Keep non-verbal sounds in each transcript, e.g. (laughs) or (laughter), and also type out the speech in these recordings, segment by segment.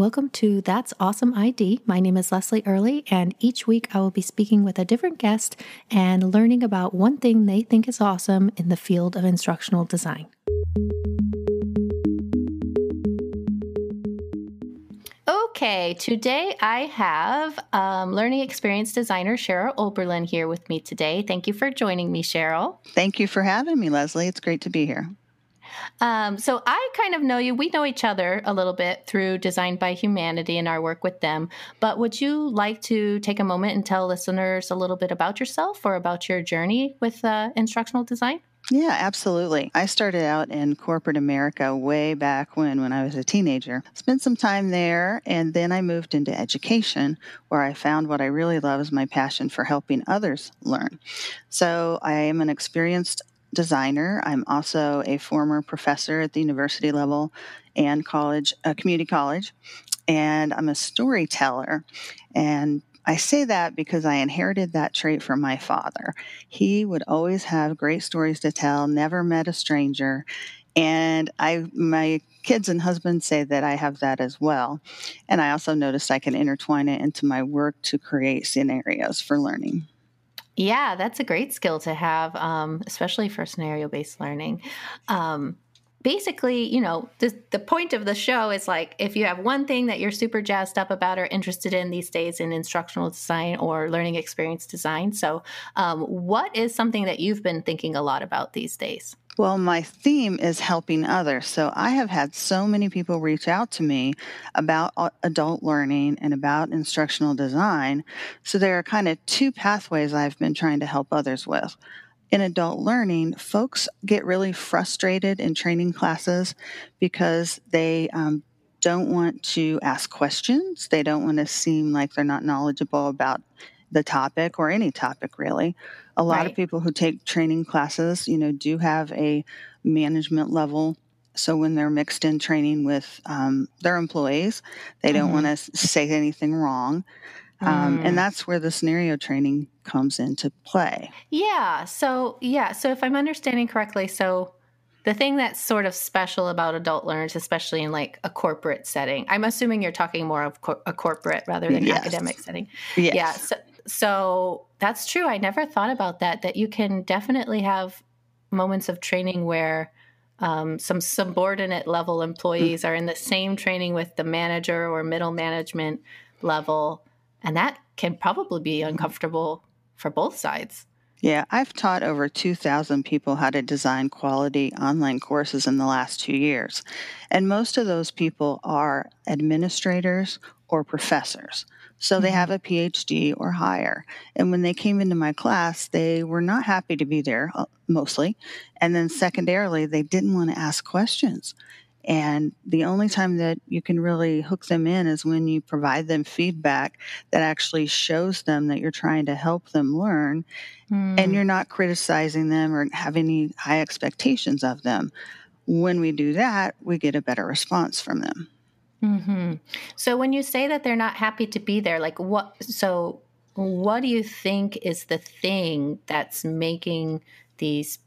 Welcome to That's Awesome ID. My name is Leslie Early, and each week I will be speaking with a different guest and learning about one thing they think is awesome in the field of instructional design. Okay, today I have um, learning experience designer Cheryl Oberlin here with me today. Thank you for joining me, Cheryl. Thank you for having me, Leslie. It's great to be here. Um, so I kind of know you. We know each other a little bit through Designed by Humanity and our work with them. But would you like to take a moment and tell listeners a little bit about yourself or about your journey with uh, instructional design? Yeah, absolutely. I started out in corporate America way back when, when I was a teenager. Spent some time there, and then I moved into education, where I found what I really love is my passion for helping others learn. So I am an experienced designer. I'm also a former professor at the university level and college, uh, community college, and I'm a storyteller. And I say that because I inherited that trait from my father. He would always have great stories to tell, never met a stranger. And I, my kids and husband say that I have that as well. And I also noticed I can intertwine it into my work to create scenarios for learning. Yeah, that's a great skill to have, um, especially for scenario based learning. Um, basically, you know, the, the point of the show is like if you have one thing that you're super jazzed up about or interested in these days in instructional design or learning experience design. So, um, what is something that you've been thinking a lot about these days? Well, my theme is helping others. So I have had so many people reach out to me about adult learning and about instructional design. So there are kind of two pathways I've been trying to help others with. In adult learning, folks get really frustrated in training classes because they um, don't want to ask questions. They don't want to seem like they're not knowledgeable about the topic or any topic really. A lot right. of people who take training classes, you know, do have a management level. So when they're mixed in training with um, their employees, they don't mm-hmm. want to say anything wrong. Um, mm. And that's where the scenario training comes into play. Yeah. So, yeah. So, if I'm understanding correctly, so the thing that's sort of special about adult learners, especially in like a corporate setting, I'm assuming you're talking more of co- a corporate rather than yes. academic setting. Yes. Yeah. So, so that's true. I never thought about that, that you can definitely have moments of training where um, some subordinate level employees are in the same training with the manager or middle management level. And that can probably be uncomfortable for both sides. Yeah, I've taught over 2,000 people how to design quality online courses in the last two years. And most of those people are administrators or professors. So they mm-hmm. have a PhD or higher. And when they came into my class, they were not happy to be there uh, mostly. And then secondarily, they didn't want to ask questions. And the only time that you can really hook them in is when you provide them feedback that actually shows them that you're trying to help them learn mm. and you're not criticizing them or have any high expectations of them. When we do that, we get a better response from them. Mm-hmm. So when you say that they're not happy to be there, like what? So what do you think is the thing that's making these?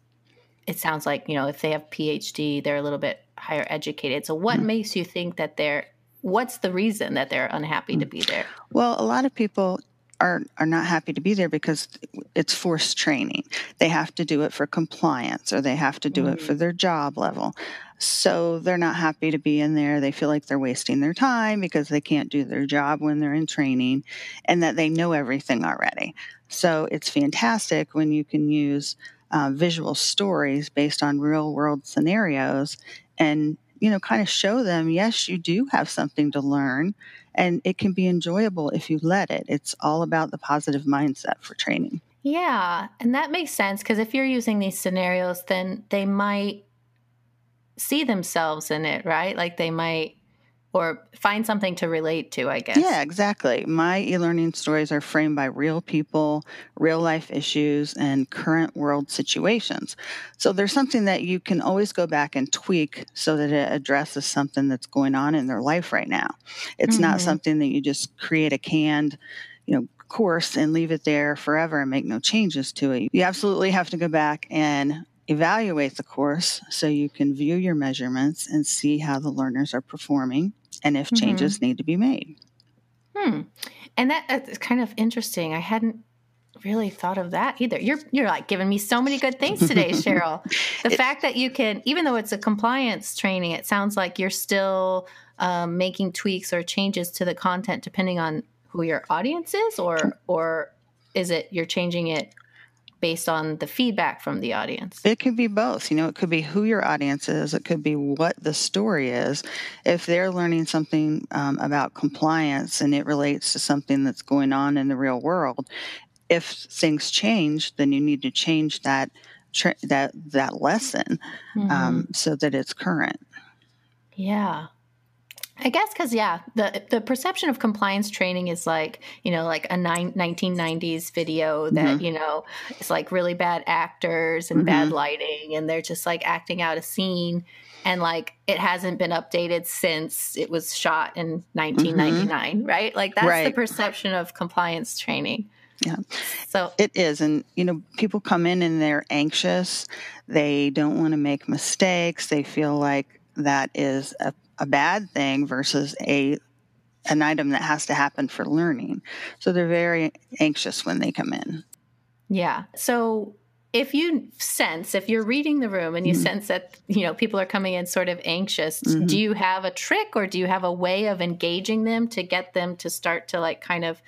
It sounds like you know if they have PhD, they're a little bit higher educated. So what mm-hmm. makes you think that they're? What's the reason that they're unhappy to be there? Well, a lot of people are are not happy to be there because it's forced training. They have to do it for compliance or they have to do mm-hmm. it for mm. their job level. So they're not happy to be in there. They feel like they're wasting their time because they can't do their job when they're in training and that they know everything already. So it's fantastic when you can use uh, visual stories based on real world scenarios and you know kind of show them yes you do have something to learn and it can be enjoyable if you let it. It's all about the positive mindset for training. Yeah, and that makes sense because if you're using these scenarios, then they might see themselves in it, right? Like they might or find something to relate to, I guess. Yeah, exactly. My e learning stories are framed by real people, real life issues, and current world situations. So there's something that you can always go back and tweak so that it addresses something that's going on in their life right now. It's mm-hmm. not something that you just create a canned, you know, course and leave it there forever and make no changes to it. You absolutely have to go back and evaluate the course so you can view your measurements and see how the learners are performing and if mm-hmm. changes need to be made. Hmm. And that, that's kind of interesting. I hadn't really thought of that either. You're you're like giving me so many good things today, (laughs) Cheryl. The it, fact that you can, even though it's a compliance training, it sounds like you're still um, making tweaks or changes to the content depending on who your audience is, or or is it you're changing it based on the feedback from the audience? It could be both. You know, it could be who your audience is, it could be what the story is. If they're learning something um, about compliance and it relates to something that's going on in the real world, if things change, then you need to change that. that that lesson um, mm-hmm. um, so that it's current. Yeah, I guess because yeah, the the perception of compliance training is like you know like a nine, 1990s video that mm-hmm. you know it's like really bad actors and mm-hmm. bad lighting and they're just like acting out a scene and like it hasn't been updated since it was shot in 1999, mm-hmm. right? Like that's right. the perception of compliance training. Yeah. So it is. And, you know, people come in and they're anxious. They don't want to make mistakes. They feel like that is a a bad thing versus a an item that has to happen for learning. So they're very anxious when they come in. Yeah. So if you sense if you're reading the room and you mm-hmm. sense that you know people are coming in sort of anxious mm-hmm. do you have a trick or do you have a way of engaging them to get them to start to like kind of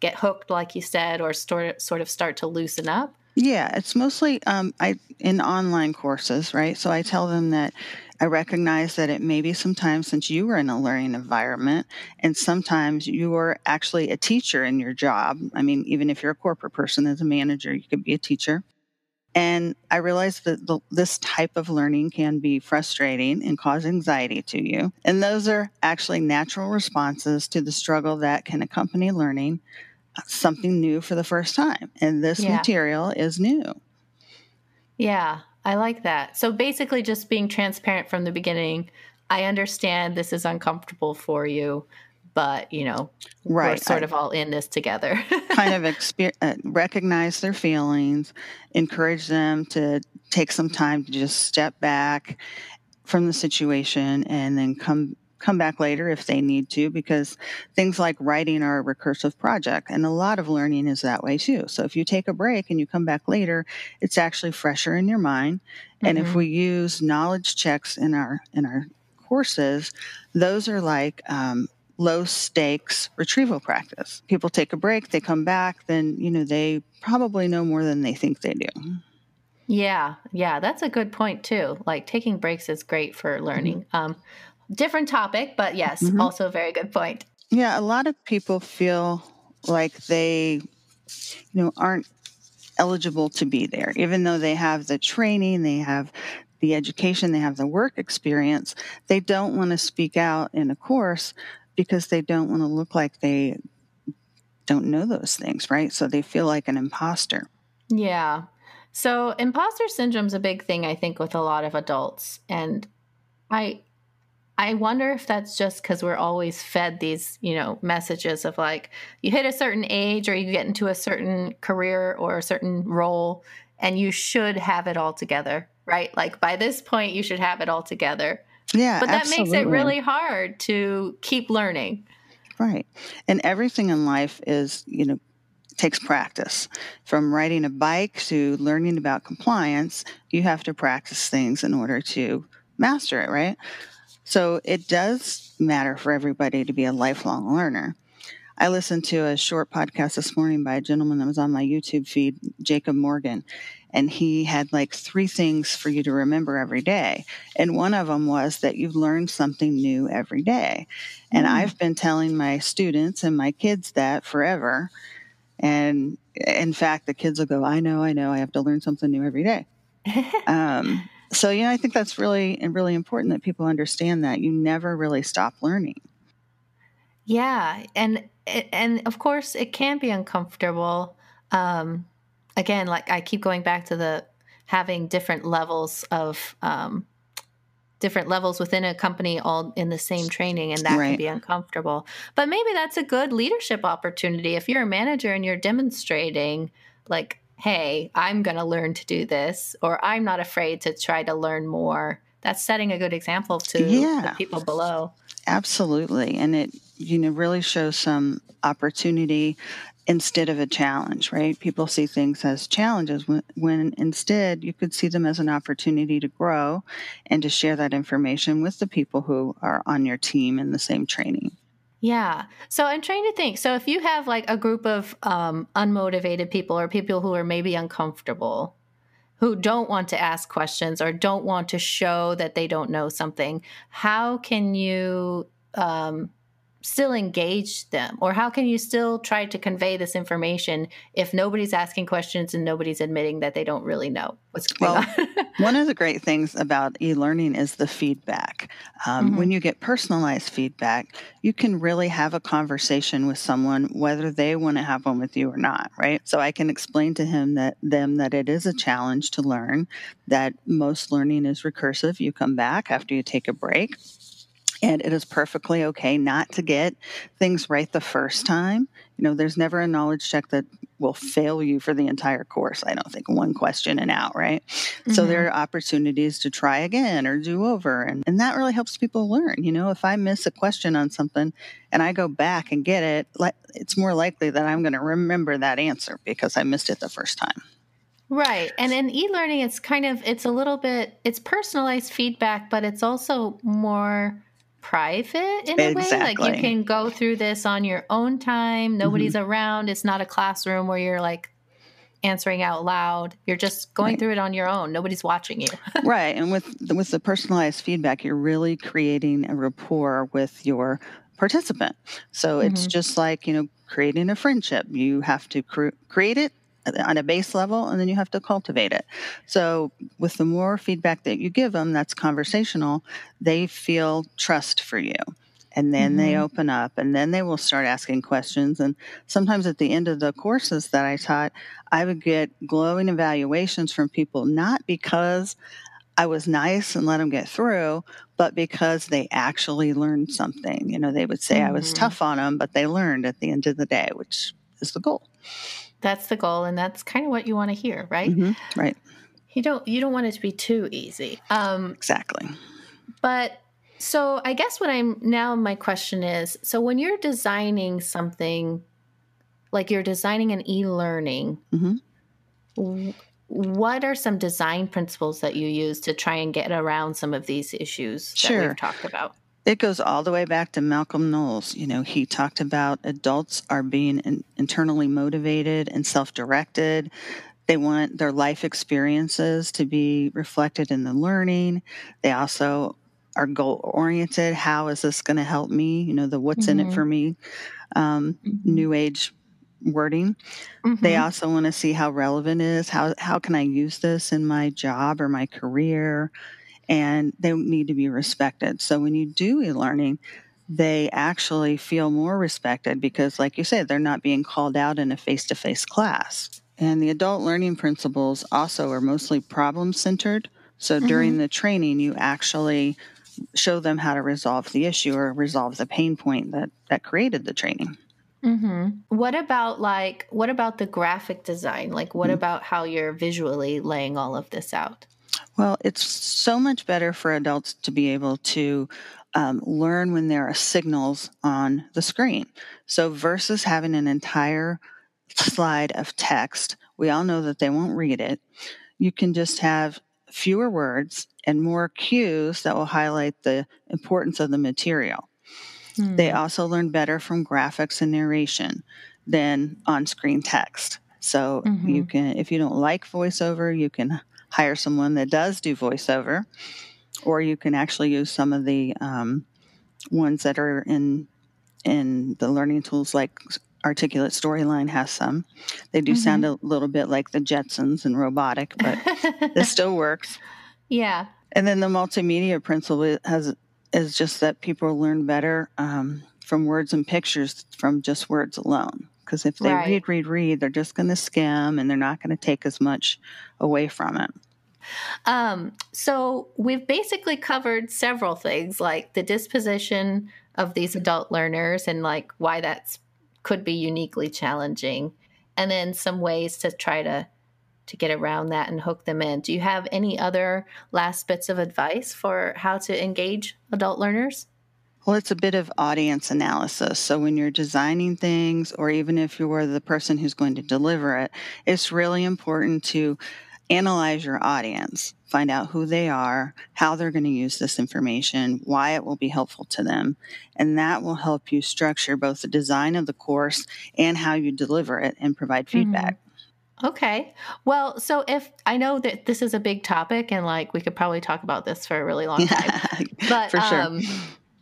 get hooked like you said or sort sort of start to loosen up yeah it's mostly um, i in online courses right so i tell them that I recognize that it may be sometimes since you were in a learning environment, and sometimes you are actually a teacher in your job. I mean, even if you're a corporate person as a manager, you could be a teacher. And I realize that the, this type of learning can be frustrating and cause anxiety to you. And those are actually natural responses to the struggle that can accompany learning uh, something new for the first time. And this yeah. material is new. Yeah. I like that. So basically, just being transparent from the beginning. I understand this is uncomfortable for you, but you know, right. we're sort I, of all in this together. (laughs) kind of exper- uh, recognize their feelings, encourage them to take some time to just step back from the situation, and then come come back later if they need to, because things like writing are a recursive project. And a lot of learning is that way too. So if you take a break and you come back later, it's actually fresher in your mind. Mm-hmm. And if mm-hmm. we use knowledge checks in our in our courses, those are like um, low stakes retrieval practice. People take a break, they come back, then you know they probably know more than they think they do. Yeah, yeah, that's a good point too. Like taking breaks is great for learning. Mm-hmm. Um, different topic, but yes, mm-hmm. also a very good point. Yeah, a lot of people feel like they, you know, aren't eligible to be there, even though they have the training, they have the education, they have the work experience. They don't want to speak out in a course because they don't want to look like they don't know those things, right? So they feel like an imposter. Yeah. So imposter syndrome is a big thing, I think, with a lot of adults. And I I wonder if that's just because we're always fed these, you know, messages of like, you hit a certain age or you get into a certain career or a certain role and you should have it all together, right? Like by this point, you should have it all together. Yeah. But that absolutely. makes it really hard to keep learning. Right. And everything in life is, you know, takes practice. From riding a bike to learning about compliance, you have to practice things in order to master it, right? So it does matter for everybody to be a lifelong learner. I listened to a short podcast this morning by a gentleman that was on my YouTube feed, Jacob Morgan, and he had like three things for you to remember every day. And one of them was that you've learned something new every day. And mm. I've been telling my students and my kids that forever. And in fact, the kids will go, I know, I know, I have to learn something new every day. (laughs) um, so know i think that's really and really important that people understand that you never really stop learning. Yeah and and of course it can be uncomfortable. Um again like i keep going back to the having different levels of um different levels within a company all in the same training and that right. can be uncomfortable. But maybe that's a good leadership opportunity if you're a manager and you're demonstrating like hey, I'm going to learn to do this, or I'm not afraid to try to learn more. That's setting a good example to yeah. the people below. Absolutely. And it, you know, really shows some opportunity instead of a challenge, right? People see things as challenges when, when, instead you could see them as an opportunity to grow and to share that information with the people who are on your team in the same training. Yeah. So I'm trying to think. So if you have like a group of um, unmotivated people or people who are maybe uncomfortable, who don't want to ask questions or don't want to show that they don't know something, how can you um, still engage them? Or how can you still try to convey this information if nobody's asking questions and nobody's admitting that they don't really know what's going well, on? (laughs) one of the great things about e-learning is the feedback. Um, mm-hmm. when you get personalized feedback you can really have a conversation with someone whether they want to have one with you or not right? So i can explain to him that them that it is a challenge to learn that most learning is recursive. You come back after you take a break and it is perfectly okay not to get things right the first time. You know, there's never a knowledge check that will fail you for the entire course. I don't think one question and out, right? Mm-hmm. So there mm-hmm. are opportunities to try again or do over. And, and that really helps people learn. You know, if I miss a question on something and I go back and get it, it's more likely that I'm going to remember that answer because I missed it the first time. Right. And in e-learning it's kind of it's a little bit it's personalized feedback, but it's also more private in a way. Like you can go through this on your own time. Nobody's mm-hmm. around. It's not a classroom where you're like answering out loud. You're just going right. through it on your own. Nobody's watching you. (laughs) right. And with with the personalized feedback, you're really creating a rapport with your participant. So it's mm-hmm. just like, you know, creating a friendship. You have to cre- create it on a base level and then you have to cultivate it. So, with the more feedback that you give them that's conversational, they feel trust for you. And then mm-hmm. they open up and then they will start asking questions. And sometimes at the end of the courses that I taught, I would get glowing evaluations from people, not because I was nice and let them get through, but because they actually learned something. You know, they would say mm-hmm. I was mm-hmm. tough on them, but they learned at the end of the day, which is the goal. That's the goal, and that's kind of what you want to hear, right? Mm-hmm. Right. You don't you don't want it to be too easy. Um, exactly. But so I guess what I'm now my question is so when you're designing something like you're designing an e-learning, mm-hmm. what are some design principles that you use to try and get around some of these issues that we've talked about? It goes all the way back to Malcolm Knowles. You know, he talked about adults are being in, internally motivated and self directed. They want their life experiences to be reflected in the learning. They also are goal oriented. How is this going to help me? You know, the what's mm-hmm. in it mm-hmm. for me um, mm-hmm. new age wording. Mm-hmm. They also want to see how relevant it is. How, how can I use this in my job or my career? And they need to be respected. So when you do e learning, they actually feel more respected because, like you said, they're not being called out in a face to face class. And the adult learning principles also are mostly problem centered. So mm-hmm. during the training, you actually show them how to resolve the issue or resolve the pain point that, that created the training. Mm-hmm. What about like what about the graphic design? Like what mm-hmm. about how you're visually laying all of this out? Well, it's so much better for adults to be able to um, learn when there are signals on the screen. So, versus having an entire slide of text, we all know that they won't read it. You can just have fewer words and more cues that will highlight the importance of the material. Hmm. They also learn better from graphics and narration than on screen text. So mm-hmm. you can, if you don't like voiceover, you can hire someone that does do voiceover, or you can actually use some of the um, ones that are in in the learning tools like articulate storyline has some. They do mm-hmm. sound a little bit like the jetsons and robotic but this (laughs) still works. Yeah. And then the multimedia principle has is just that people learn better um, from words and pictures from just words alone because if they right. read, read, read, they're just going to skim and they're not going to take as much away from it. Um, so we've basically covered several things like the disposition of these adult learners and like why that's could be uniquely challenging, and then some ways to try to to get around that and hook them in. Do you have any other last bits of advice for how to engage adult learners? Well, it's a bit of audience analysis. So when you're designing things, or even if you're the person who's going to deliver it, it's really important to analyze your audience, find out who they are, how they're going to use this information, why it will be helpful to them. And that will help you structure both the design of the course and how you deliver it and provide feedback. Mm-hmm. Okay. Well, so if I know that this is a big topic and like we could probably talk about this for a really long time. (laughs) but for sure. Um,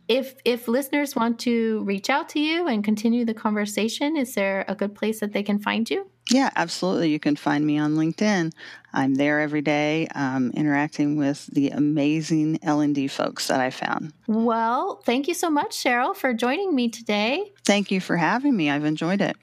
if if listeners want to reach out to you and continue the conversation, is there a good place that they can find you? Yeah, absolutely. You can find me on LinkedIn. I'm there every day, um, interacting with the amazing L and D folks that I found. Well, thank you so much, Cheryl, for joining me today. Thank you for having me. I've enjoyed it.